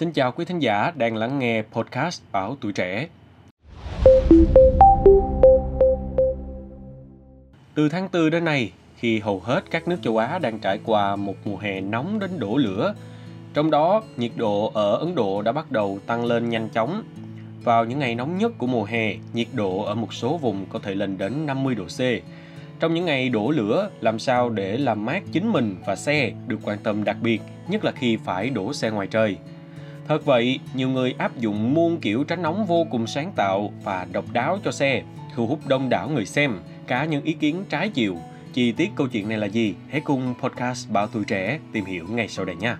Xin chào quý thính giả đang lắng nghe podcast Báo Tuổi Trẻ. Từ tháng 4 đến nay, khi hầu hết các nước châu Á đang trải qua một mùa hè nóng đến đổ lửa, trong đó nhiệt độ ở Ấn Độ đã bắt đầu tăng lên nhanh chóng. Vào những ngày nóng nhất của mùa hè, nhiệt độ ở một số vùng có thể lên đến 50 độ C. Trong những ngày đổ lửa, làm sao để làm mát chính mình và xe được quan tâm đặc biệt, nhất là khi phải đổ xe ngoài trời. Thật vậy, nhiều người áp dụng muôn kiểu tránh nóng vô cùng sáng tạo và độc đáo cho xe, thu hút đông đảo người xem, cả những ý kiến trái chiều. Chi tiết câu chuyện này là gì? Hãy cùng podcast Bảo Tuổi Trẻ tìm hiểu ngay sau đây nha.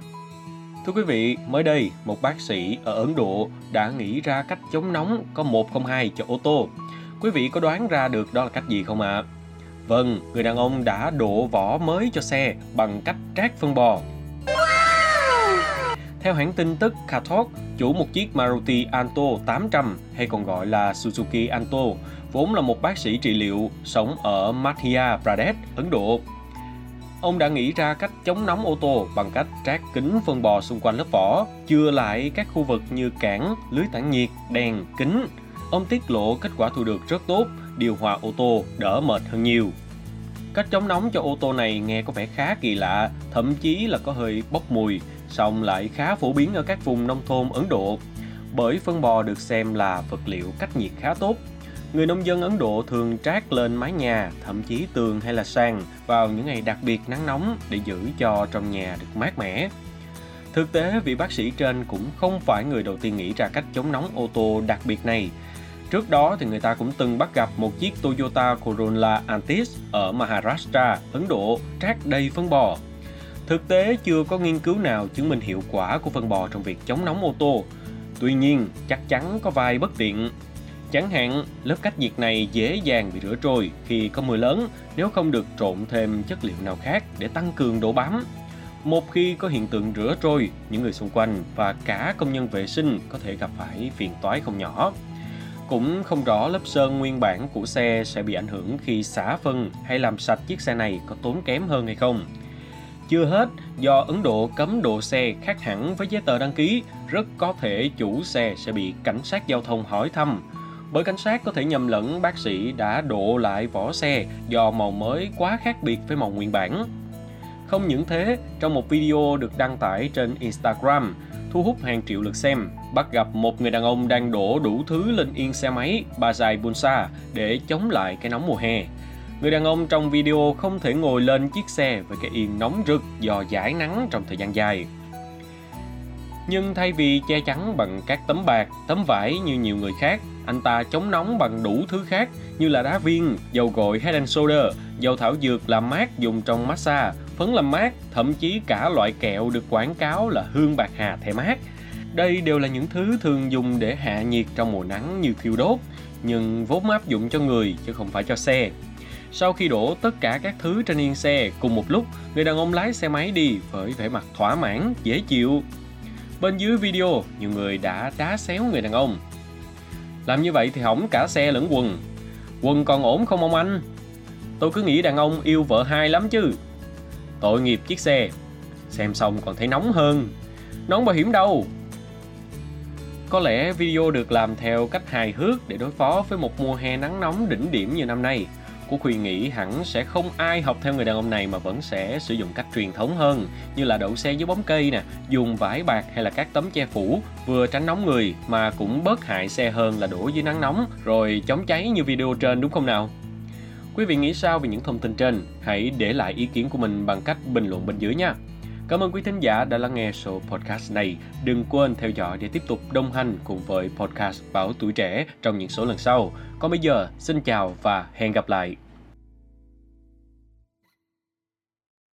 Thưa quý vị, mới đây, một bác sĩ ở Ấn Độ đã nghĩ ra cách chống nóng có 102 cho ô tô. Quý vị có đoán ra được đó là cách gì không ạ? À? Vâng, người đàn ông đã đổ vỏ mới cho xe bằng cách trát phân bò theo hãng tin tức Katok, chủ một chiếc Maruti Alto 800 hay còn gọi là Suzuki Alto, vốn là một bác sĩ trị liệu sống ở Madhya Pradesh, Ấn Độ. Ông đã nghĩ ra cách chống nóng ô tô bằng cách trát kính phân bò xung quanh lớp vỏ, chừa lại các khu vực như cản, lưới tản nhiệt, đèn, kính. Ông tiết lộ kết quả thu được rất tốt, điều hòa ô tô đỡ mệt hơn nhiều. Cách chống nóng cho ô tô này nghe có vẻ khá kỳ lạ, thậm chí là có hơi bốc mùi, song lại khá phổ biến ở các vùng nông thôn Ấn Độ, bởi phân bò được xem là vật liệu cách nhiệt khá tốt. Người nông dân Ấn Độ thường trát lên mái nhà, thậm chí tường hay là sàn vào những ngày đặc biệt nắng nóng để giữ cho trong nhà được mát mẻ. Thực tế, vị bác sĩ trên cũng không phải người đầu tiên nghĩ ra cách chống nóng ô tô đặc biệt này. Trước đó thì người ta cũng từng bắt gặp một chiếc Toyota Corolla Antis ở Maharashtra, Ấn Độ, trát đầy phân bò Thực tế chưa có nghiên cứu nào chứng minh hiệu quả của phân bò trong việc chống nóng ô tô. Tuy nhiên, chắc chắn có vài bất tiện. Chẳng hạn, lớp cách nhiệt này dễ dàng bị rửa trôi khi có mưa lớn nếu không được trộn thêm chất liệu nào khác để tăng cường độ bám. Một khi có hiện tượng rửa trôi, những người xung quanh và cả công nhân vệ sinh có thể gặp phải phiền toái không nhỏ. Cũng không rõ lớp sơn nguyên bản của xe sẽ bị ảnh hưởng khi xả phân hay làm sạch chiếc xe này có tốn kém hơn hay không. Chưa hết, do Ấn Độ cấm độ xe khác hẳn với giấy tờ đăng ký, rất có thể chủ xe sẽ bị cảnh sát giao thông hỏi thăm. Bởi cảnh sát có thể nhầm lẫn bác sĩ đã độ lại vỏ xe do màu mới quá khác biệt với màu nguyên bản. Không những thế, trong một video được đăng tải trên Instagram, thu hút hàng triệu lượt xem, bắt gặp một người đàn ông đang đổ đủ thứ lên yên xe máy Bajaj Bunsa để chống lại cái nóng mùa hè. Người đàn ông trong video không thể ngồi lên chiếc xe với cái yên nóng rực do giải nắng trong thời gian dài. Nhưng thay vì che chắn bằng các tấm bạc, tấm vải như nhiều người khác, anh ta chống nóng bằng đủ thứ khác như là đá viên, dầu gội Head and Shoulder, dầu thảo dược làm mát dùng trong massage, phấn làm mát, thậm chí cả loại kẹo được quảng cáo là hương bạc hà thẻ mát. Đây đều là những thứ thường dùng để hạ nhiệt trong mùa nắng như thiêu đốt, nhưng vốn áp dụng cho người chứ không phải cho xe. Sau khi đổ tất cả các thứ trên yên xe cùng một lúc, người đàn ông lái xe máy đi với vẻ mặt thỏa mãn, dễ chịu. Bên dưới video, nhiều người đã đá xéo người đàn ông. Làm như vậy thì hỏng cả xe lẫn quần. Quần còn ổn không ông anh? Tôi cứ nghĩ đàn ông yêu vợ hai lắm chứ. Tội nghiệp chiếc xe. Xem xong còn thấy nóng hơn. Nón bảo hiểm đâu? Có lẽ video được làm theo cách hài hước để đối phó với một mùa hè nắng nóng đỉnh điểm như năm nay. Của Khuyên nghĩ hẳn sẽ không ai học theo người đàn ông này mà vẫn sẽ sử dụng cách truyền thống hơn như là đậu xe dưới bóng cây nè, dùng vải bạc hay là các tấm che phủ vừa tránh nóng người mà cũng bớt hại xe hơn là đổ dưới nắng nóng rồi chống cháy như video trên đúng không nào? Quý vị nghĩ sao về những thông tin trên? Hãy để lại ý kiến của mình bằng cách bình luận bên dưới nha. Cảm ơn quý thính giả đã lắng nghe số podcast này. Đừng quên theo dõi để tiếp tục đồng hành cùng với podcast Báo Tuổi Trẻ trong những số lần sau. Còn bây giờ, xin chào và hẹn gặp lại.